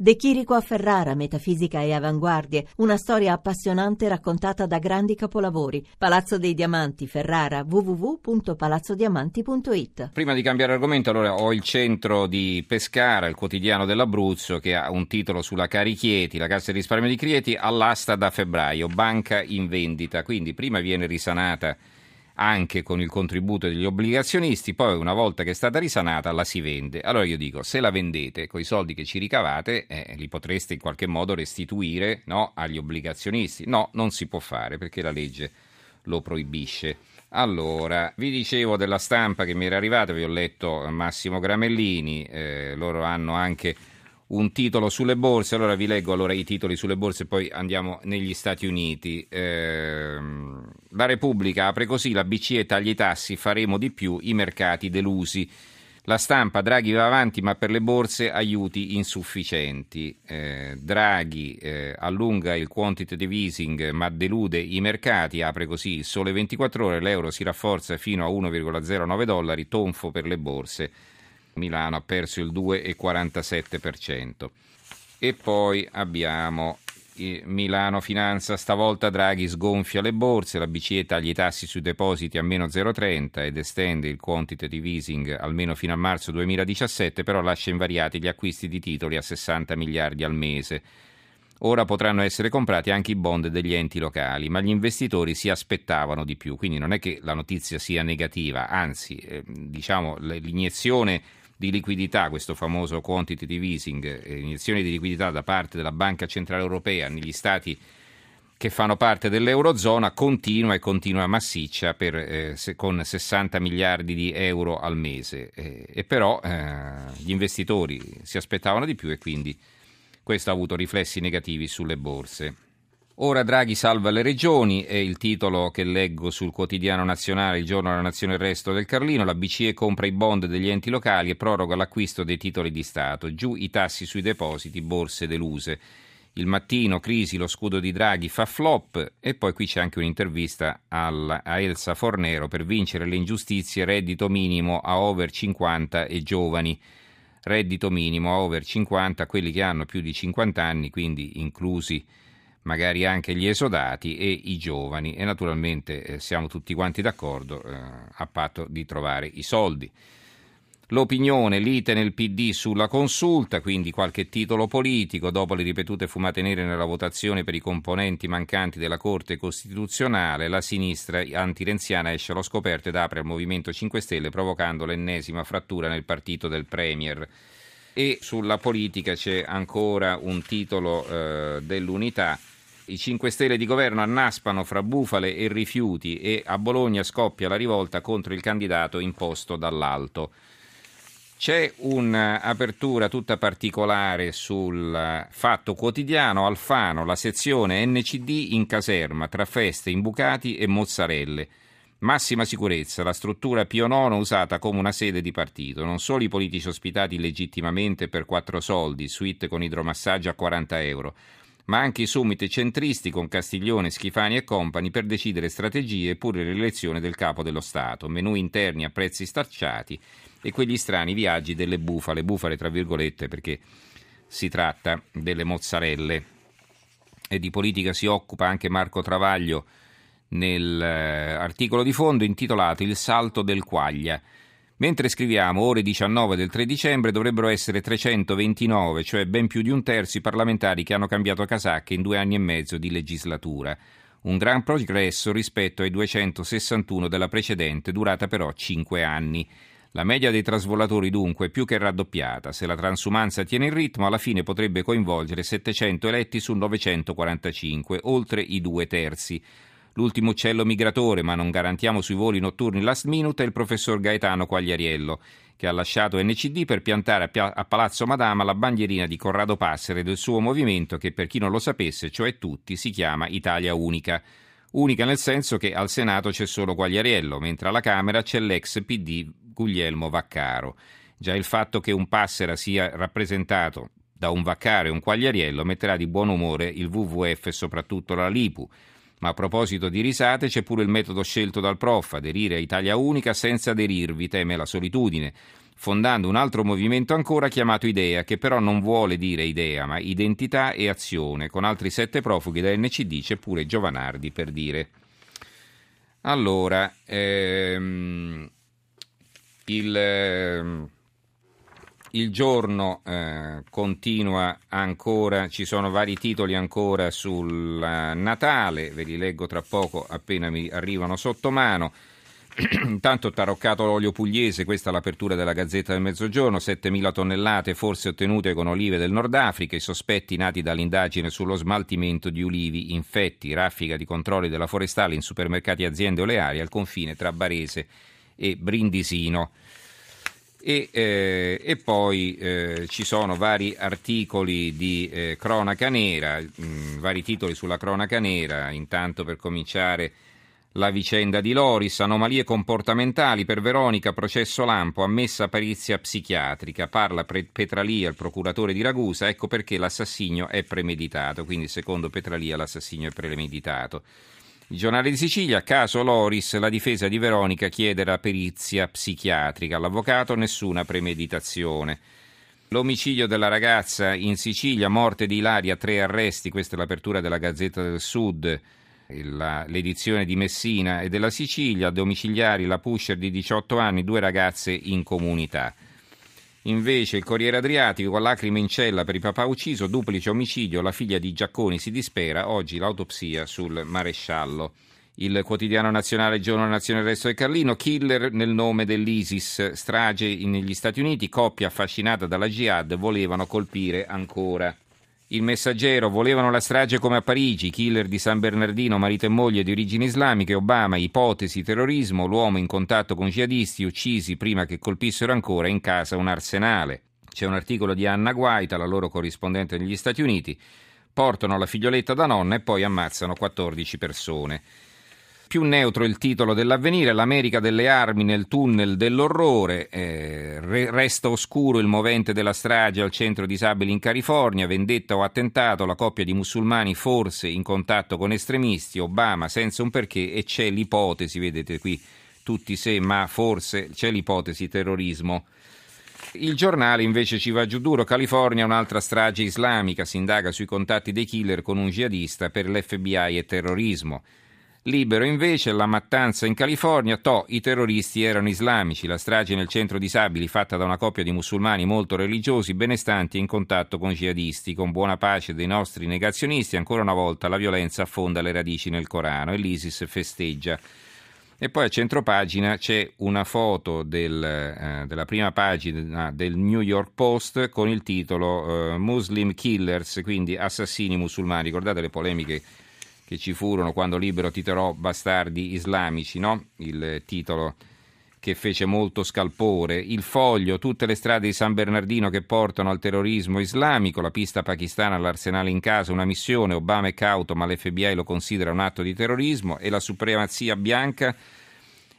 De Chirico a Ferrara, metafisica e avanguardie, una storia appassionante raccontata da grandi capolavori. Palazzo dei Diamanti, Ferrara, www.palazzodiamanti.it. Prima di cambiare argomento, allora ho il centro di Pescara, il quotidiano dell'Abruzzo, che ha un titolo sulla Carichieti, la Cassa di risparmio di Crieti, all'asta da febbraio, banca in vendita. Quindi prima viene risanata anche con il contributo degli obbligazionisti, poi una volta che è stata risanata la si vende. Allora io dico, se la vendete con i soldi che ci ricavate, eh, li potreste in qualche modo restituire no, agli obbligazionisti. No, non si può fare perché la legge lo proibisce. Allora, vi dicevo della stampa che mi era arrivata, vi ho letto Massimo Gramellini, eh, loro hanno anche un titolo sulle borse, allora vi leggo allora i titoli sulle borse e poi andiamo negli Stati Uniti. Eh, la Repubblica apre così, la BCE taglia i tassi, faremo di più, i mercati delusi. La stampa, Draghi va avanti ma per le borse aiuti insufficienti. Eh, Draghi eh, allunga il quantitative easing ma delude i mercati, apre così il sole 24 ore, l'euro si rafforza fino a 1,09 dollari, tonfo per le borse. Milano ha perso il 2,47%. E poi abbiamo Milano Finanza, stavolta Draghi sgonfia le borse, la BCE taglia i tassi sui depositi a meno 0,30 ed estende il quantitative easing almeno fino a marzo 2017, però lascia invariati gli acquisti di titoli a 60 miliardi al mese. Ora potranno essere comprati anche i bond degli enti locali, ma gli investitori si aspettavano di più, quindi non è che la notizia sia negativa, anzi, eh, diciamo, l'iniezione di liquidità, questo famoso quantitative easing, eh, iniezione di liquidità da parte della Banca Centrale Europea negli stati che fanno parte dell'Eurozona continua e continua massiccia per, eh, con 60 miliardi di euro al mese. Eh, e però eh, gli investitori si aspettavano di più e quindi questo ha avuto riflessi negativi sulle borse. Ora Draghi salva le regioni, è il titolo che leggo sul quotidiano nazionale, il giorno della nazione e il resto del Carlino. La BCE compra i bond degli enti locali e proroga l'acquisto dei titoli di Stato. Giù i tassi sui depositi, borse deluse. Il mattino, crisi, lo scudo di Draghi fa flop e poi qui c'è anche un'intervista al, a Elsa Fornero per vincere le ingiustizie, reddito minimo a over 50 e giovani. Reddito minimo a over 50 quelli che hanno più di 50 anni, quindi inclusi magari anche gli esodati e i giovani e naturalmente eh, siamo tutti quanti d'accordo eh, a patto di trovare i soldi. L'opinione, lite nel PD sulla consulta, quindi qualche titolo politico, dopo le ripetute fumate nere nella votazione per i componenti mancanti della Corte Costituzionale, la sinistra antirenziana esce allo scoperto ed apre al Movimento 5 Stelle provocando l'ennesima frattura nel partito del Premier. E sulla politica c'è ancora un titolo eh, dell'unità i 5 Stelle di governo annaspano fra bufale e rifiuti e a Bologna scoppia la rivolta contro il candidato imposto dall'alto. C'è un'apertura tutta particolare sul fatto quotidiano Alfano, la sezione NCD in caserma, tra feste, imbucati e mozzarelle. Massima sicurezza, la struttura Pio IX usata come una sede di partito, non solo i politici ospitati legittimamente per quattro soldi, suite con idromassaggio a 40 euro, ma anche i summit centristi con Castiglione, Schifani e compagni per decidere strategie e pure l'elezione del capo dello Stato, menù interni a prezzi stacciati e quegli strani viaggi delle bufale, bufale tra virgolette perché si tratta delle mozzarelle. E di politica si occupa anche Marco Travaglio nell'articolo di fondo intitolato Il salto del quaglia. Mentre scriviamo ore 19 del 3 dicembre dovrebbero essere 329, cioè ben più di un terzo i parlamentari che hanno cambiato casacche in due anni e mezzo di legislatura. Un gran progresso rispetto ai 261 della precedente, durata però 5 anni. La media dei trasvolatori dunque è più che raddoppiata. Se la transumanza tiene il ritmo, alla fine potrebbe coinvolgere 700 eletti su 945, oltre i due terzi. L'ultimo uccello migratore, ma non garantiamo sui voli notturni last minute, è il professor Gaetano Quagliariello, che ha lasciato NCD per piantare a, Palazzo Madama la bandierina di Corrado Passere del suo movimento che, per chi non lo sapesse, cioè tutti, si chiama Italia Unica. Unica nel senso che al Senato c'è solo Quagliariello, mentre alla Camera c'è l'ex PD Guglielmo Vaccaro. Già il fatto che un Passera sia rappresentato da un Vaccaro e un Quagliariello metterà di buon umore il WWF e soprattutto la Lipu. Ma a proposito di risate c'è pure il metodo scelto dal prof, aderire a Italia Unica senza aderirvi, teme la solitudine. fondando un altro movimento ancora chiamato Idea, che però non vuole dire idea, ma identità e azione. Con altri sette profughi da NCD c'è pure Giovanardi per dire. Allora, ehm, il, ehm, il, giorno eh, continua ancora, ci sono vari titoli ancora sul Natale, ve li leggo tra poco appena mi arrivano sotto mano. Intanto taroccato l'olio pugliese, questa è l'apertura della Gazzetta del Mezzogiorno, 7.000 tonnellate forse ottenute con olive del Nord Africa, i sospetti nati dall'indagine sullo smaltimento di ulivi infetti, raffica di controlli della forestale in supermercati aziende olearie al confine tra Barese e Brindisino. E, eh, e poi eh, ci sono vari articoli di eh, cronaca nera, mh, mm, vari titoli sulla cronaca nera, intanto per cominciare la vicenda di Loris, anomalie comportamentali per Veronica, processo lampo, ammessa perizia psichiatrica, parla Petralia, il procuratore di Ragusa, ecco perché l'assassinio è premeditato, quindi secondo Petralia l'assassinio è premeditato. Il giornale di Sicilia, caso Loris, la difesa di Veronica chiede la perizia psichiatrica, l'avvocato nessuna premeditazione. L'omicidio della ragazza in Sicilia, morte di Ilaria, tre arresti, questa è l'apertura della Gazzetta del Sud la, l'edizione di Messina e della Sicilia, domiciliari la pusher di 18 anni, due ragazze in comunità. Invece il Corriere Adriatico con lacrime in cella per il papà ucciso, duplice omicidio, la figlia di Giacconi si dispera, oggi l'autopsia sul maresciallo. Il quotidiano nazionale Giorno Nazione Resto del Carlino, killer nel nome dell'ISIS, strage negli Stati Uniti, coppia affascinata dalla jihad, volevano colpire ancora. Il messaggero volevano la strage come a Parigi, killer di San Bernardino, marito e moglie di origini islamiche, Obama, ipotesi terrorismo, l'uomo in contatto con jihadisti uccisi prima che colpissero ancora in casa un arsenale. C'è un articolo di Anna Guaita, la loro corrispondente negli Stati Uniti, portano la figlioletta da nonna e poi ammazzano 14 persone. Più neutro il titolo dell'avvenire, l'America delle armi nel tunnel dell'orrore, eh, resta oscuro il movente della strage al centro disabili in California, vendetta o attentato, la coppia di musulmani forse in contatto con estremisti, Obama senza un perché e c'è l'ipotesi, vedete qui tutti se, ma forse c'è l'ipotesi terrorismo. Il giornale invece ci va giù duro. California, un'altra strage islamica, si indaga sui contatti dei killer con un jihadista per l'FBI e terrorismo. Libero invece la mattanza in California, to, i terroristi erano islamici, la strage nel centro disabili fatta da una coppia di musulmani molto religiosi, benestanti e in contatto con jihadisti, con buona pace dei nostri negazionisti, ancora una volta la violenza affonda le radici nel Corano e l'ISIS festeggia. E poi a centropagina c'è una foto del, eh, della prima pagina del New York Post con il titolo eh, Muslim Killers, quindi assassini musulmani. Ricordate le polemiche che ci furono quando Libero titolò Bastardi islamici, no? il titolo che fece molto scalpore, il foglio, tutte le strade di San Bernardino che portano al terrorismo islamico, la pista pakistana all'arsenale in casa, una missione, Obama è cauto ma l'FBI lo considera un atto di terrorismo e la supremazia bianca,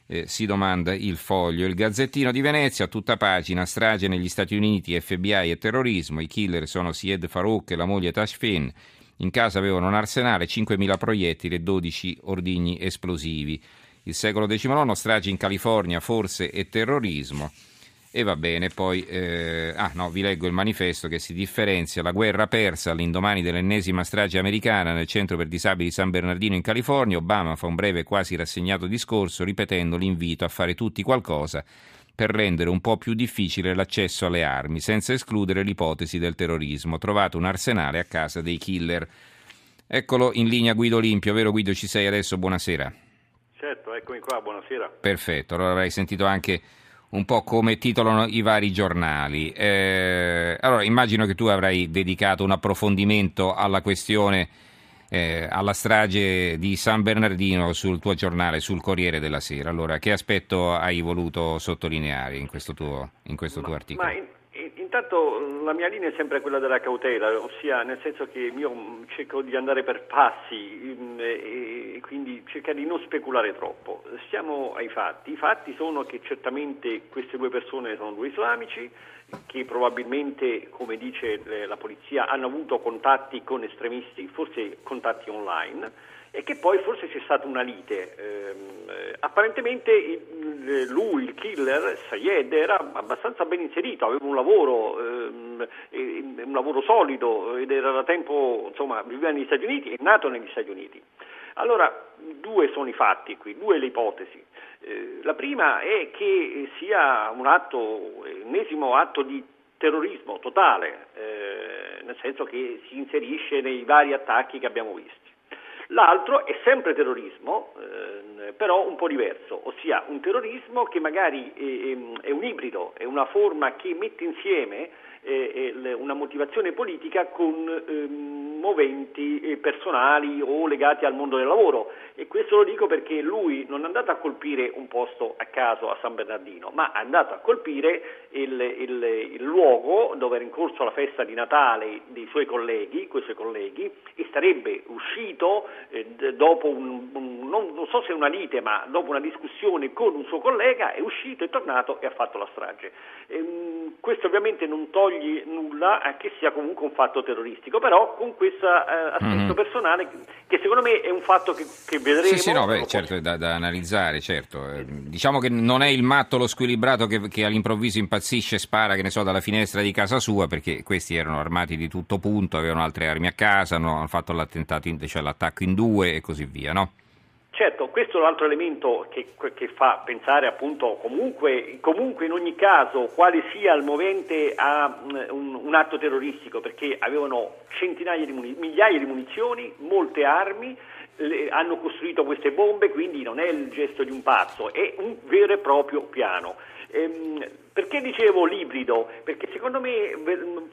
eh, si domanda il foglio, il Gazzettino di Venezia, tutta pagina, strage negli Stati Uniti, FBI e terrorismo, i killer sono Syed Farouk e la moglie Tashfin, in casa avevano un arsenale, 5.000 proiettili e 12 ordigni esplosivi. Il secolo XIX, stragi in California, forse e terrorismo. E va bene, poi eh, ah, no, vi leggo il manifesto che si differenzia la guerra persa all'indomani dell'ennesima strage americana nel centro per disabili di San Bernardino in California. Obama fa un breve quasi rassegnato discorso ripetendo l'invito a fare tutti qualcosa per rendere un po' più difficile l'accesso alle armi, senza escludere l'ipotesi del terrorismo. Trovato un arsenale a casa dei killer. Eccolo in linea Guido Olimpio, vero Guido ci sei adesso? Buonasera. Certo, eccomi qua, buonasera. Perfetto, allora avrai sentito anche un po' come titolano i vari giornali. Eh, allora immagino che tu avrai dedicato un approfondimento alla questione eh, alla strage di San Bernardino sul tuo giornale, sul Corriere della Sera. Allora, che aspetto hai voluto sottolineare in questo tuo, in questo tuo articolo? Ma in, in, intanto la mia linea è sempre quella della cautela, ossia nel senso che io cerco di andare per passi e, e quindi cercare di non speculare troppo. Stiamo ai fatti. I fatti sono che certamente queste due persone sono due islamici, che probabilmente, come dice la polizia, hanno avuto contatti con estremisti, forse contatti online, e che poi forse c'è stata una lite. Ehm, apparentemente lui, il killer, Sayed, era abbastanza ben inserito, aveva un lavoro, ehm, un lavoro solido ed era da tempo, insomma, viveva negli Stati Uniti, è nato negli Stati Uniti. Allora, due sono i fatti qui, due le ipotesi. Eh, la prima è che sia un atto, ennesimo atto di terrorismo totale, eh, nel senso che si inserisce nei vari attacchi che abbiamo visto. L'altro è sempre terrorismo, eh, però un po' diverso, ossia un terrorismo che magari è, è un ibrido, è una forma che mette insieme una motivazione politica con ehm, moventi eh, personali o legati al mondo del lavoro e questo lo dico perché lui non è andato a colpire un posto a caso a San Bernardino, ma è andato a colpire il, il, il luogo dove era in corso la festa di Natale dei suoi colleghi, suoi colleghi, e sarebbe uscito eh, dopo un, un non, non, so se una lite, ma dopo una discussione con un suo collega è uscito, è tornato e ha fatto la strage. Ehm, questo ovviamente non toglie nulla a che sia comunque un fatto terroristico, però con questo eh, aspetto mm-hmm. personale che secondo me è un fatto che, che vedremo. Sì, sì, no, beh, certo, è da, da analizzare, certo. Eh, diciamo che non è il matto, lo squilibrato che, che, all'improvviso impazzisce e spara, che ne so, dalla finestra di casa sua, perché questi erano armati di tutto punto, avevano altre armi a casa, no? hanno fatto l'attentato, in, cioè l'attacco in due e così via, no? Certo, questo è l'altro elemento che, che fa pensare appunto comunque, comunque, in ogni caso quale sia il movente a un, un atto terroristico, perché avevano centinaia di munizioni, migliaia di munizioni, molte armi, le, hanno costruito queste bombe, quindi non è il gesto di un pazzo, è un vero e proprio piano. Ehm, perché dicevo l'ibrido? Perché secondo me,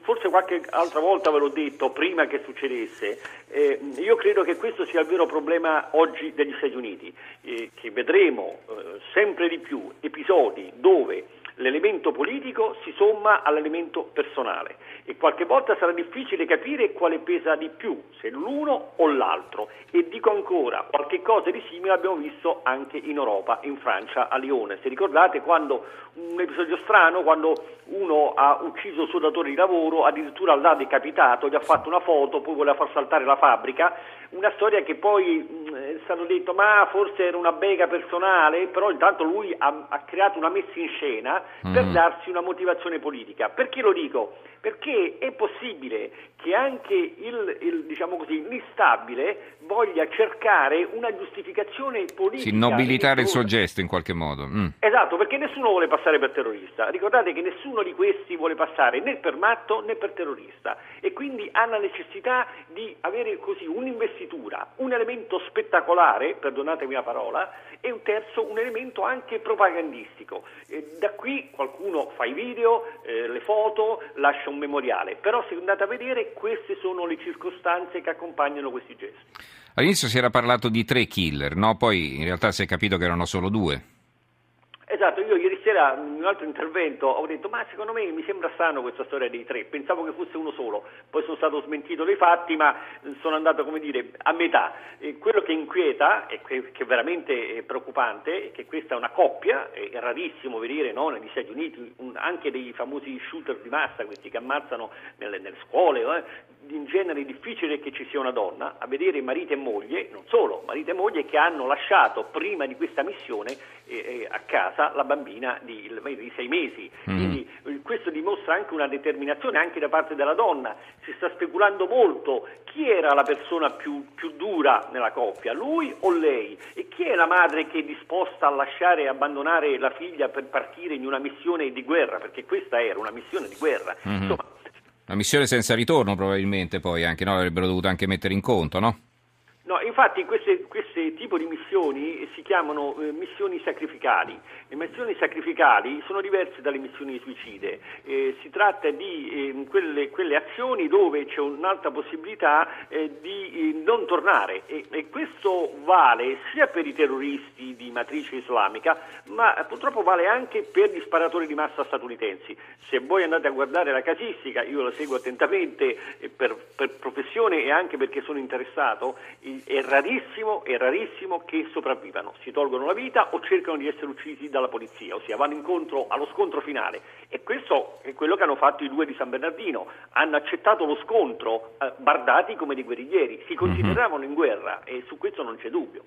forse qualche altra volta ve l'ho detto prima che succedesse, eh, io credo che questo sia il vero problema oggi degli Stati Uniti, eh, che vedremo eh, sempre di più episodi dove l'elemento politico si somma all'elemento personale e qualche volta sarà difficile capire quale pesa di più, se l'uno o l'altro. E dico ancora, qualche cosa di simile abbiamo visto anche in Europa, in Francia, a Lione. Se ricordate quando un episodio strano, quando uno ha ucciso il suo datore di lavoro, addirittura l'ha decapitato, gli ha fatto una foto, poi voleva far saltare la fabbrica, una storia che poi mh, è stato detto ma forse era una bega personale, però intanto lui ha, ha creato una messa in scena mm. per darsi una motivazione politica. Perché lo dico? Perché è possibile che anche il, il, diciamo così, l'instabile voglia cercare una giustificazione politica. Sì, nobilitare il suo gesto in qualche modo. Mm. Esatto, perché nessuno vuole passare per terrorista. Ricordate che nessuno di questi vuole passare né per matto né per terrorista e quindi ha la necessità di avere così un'investitura, un elemento spettacolare, perdonatemi la parola, e un terzo un elemento anche propagandistico. E da qui qualcuno fa i video, eh, le foto, lascia un memoriale, però se andate a vedere queste sono le circostanze che accompagnano questi gesti. All'inizio si era parlato di tre killer, no? poi in realtà si è capito che erano solo due. Esatto, io ieri sera in un altro intervento ho detto ma secondo me mi sembra strano questa storia dei tre, pensavo che fosse uno solo, poi sono stato smentito dai fatti ma sono andato come dire a metà. E quello che inquieta e che, che veramente è preoccupante è che questa è una coppia, è rarissimo vedere no, negli Stati Uniti un, anche dei famosi shooter di massa, questi che ammazzano nelle, nelle scuole, eh, in genere è difficile che ci sia una donna, a vedere marito e moglie, non solo, marito e moglie che hanno lasciato prima di questa missione eh, eh a casa la bambina di, di sei mesi. Mm. Quindi eh, questo dimostra anche una determinazione anche da parte della donna. Si sta speculando molto chi era la persona più, più dura nella coppia, lui o lei? E chi è la madre che è disposta a lasciare e abbandonare la figlia per partire in una missione di guerra? Perché questa era una missione di guerra. Mm-hmm. Insomma, una missione senza ritorno probabilmente poi anche, no? Avrebbero dovuto anche mettere in conto, no? No, infatti questi tipi di missioni si chiamano eh, missioni sacrificali. Le missioni sacrificali sono diverse dalle missioni suicide. Eh, si tratta di eh, quelle, quelle, azioni dove c'è un'alta possibilità eh, di eh, non tornare e, e, questo vale sia per i terroristi di matrice islamica, ma purtroppo vale anche per gli sparatori di massa statunitensi. Se voi andate a guardare la casistica, io la seguo attentamente eh, per, per professione e anche perché sono interessato, è rarissimo, è rarissimo che sopravvivano, si tolgono la vita o cercano di essere uccisi dalla polizia, ossia vanno incontro allo scontro finale. E questo è quello che hanno fatto i due di San Bernardino, hanno accettato lo scontro eh, bardati come dei guerriglieri, si mhm. consideravano in guerra e su questo non c'è dubbio.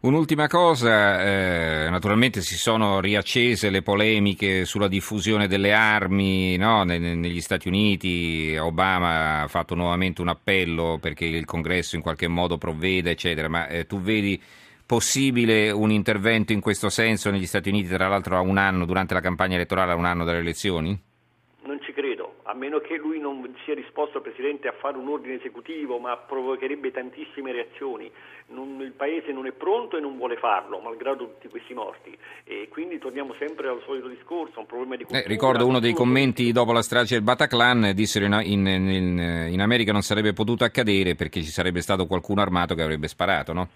Un'ultima cosa, eh, naturalmente si sono riaccese le polemiche sulla diffusione delle armi no? negli Stati Uniti, Obama ha fatto nuovamente un appello perché il congresso in qualche modo provveda, eccetera, ma eh, tu vedi possibile un intervento in questo senso negli Stati Uniti, tra l'altro a un anno, durante la campagna elettorale, a un anno dalle elezioni? a meno che lui non sia risposto al Presidente a fare un ordine esecutivo, ma provocherebbe tantissime reazioni. Non, il Paese non è pronto e non vuole farlo, malgrado tutti questi morti. E quindi torniamo sempre al solito discorso, un problema di cultura. Eh, ricordo uno dei commenti dopo la strage del Bataclan, dissero in, in, in, in America non sarebbe potuto accadere perché ci sarebbe stato qualcuno armato che avrebbe sparato, no?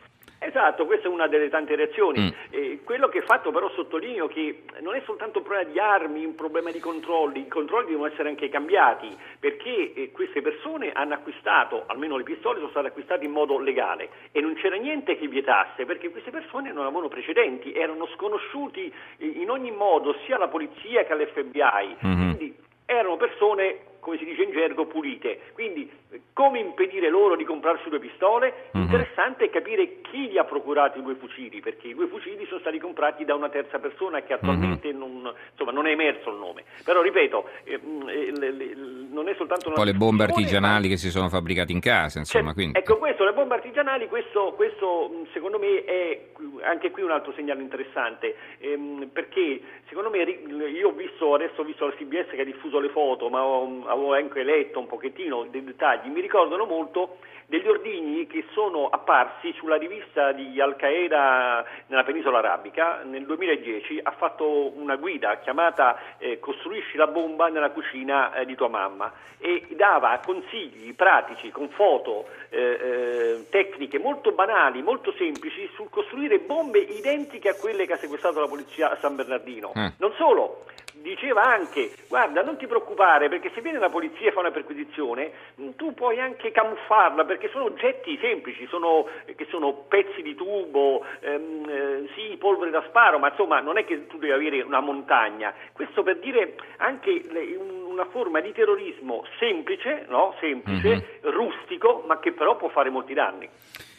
Esatto, questa è una delle tante reazioni. Mm. Eh, quello che fatto però sottolineo che non è soltanto un problema di armi, un problema di controlli, i controlli devono essere anche cambiati perché eh, queste persone hanno acquistato, almeno le pistole sono state acquistate in modo legale e non c'era niente che vietasse perché queste persone non avevano precedenti, erano sconosciuti in ogni modo sia alla polizia che all'FBI. Mm-hmm. Quindi erano persone come si dice in gergo, pulite. Quindi come impedire loro di comprarsi due pistole? Mm-hmm. Interessante è capire chi gli ha procurato i due fucili, perché i due fucili sono stati comprati da una terza persona che attualmente mm-hmm. non, insomma, non, è emerso il nome. Però ripeto, eh, eh, le, le, non è soltanto una... Poi le bombe artigianali che si sono fabbricate in casa, insomma. Cioè, ecco questo, le bombe artigianali, questo, questo, secondo me è anche qui un altro segnale interessante, ehm, perché secondo me io ho visto, adesso ho visto la CBS che ha diffuso le foto, ma ho avevo anche letto un pochettino dei dettagli, mi ricordano molto degli ordigni che sono apparsi sulla rivista di Al Qaeda nella penisola arabica nel 2010 ha fatto una guida chiamata eh, Costruisci la bomba nella cucina eh, di tua mamma e dava consigli pratici con foto eh, eh tecniche molto banali, molto semplici sul costruire bombe identiche a quelle che ha sequestrato la polizia a San Bernardino. Mm. Non solo, diceva anche guarda non ti preoccupare perché se viene la polizia e fa una perquisizione mm, tu puoi anche camuffarla perché sono oggetti semplici, sono, che sono pezzi di tubo, ehm, eh, sì, polvere da sparo, ma insomma non è che tu devi avere una montagna. Questo per dire anche le, una forma di terrorismo semplice, no? semplice mm-hmm. rustico, ma che però può fare molti danni.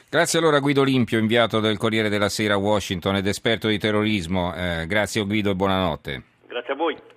Grazie allora Guido Limpio, inviato del Corriere della Sera a Washington ed esperto di terrorismo. Eh, grazie Guido e buonanotte. Grazie a voi.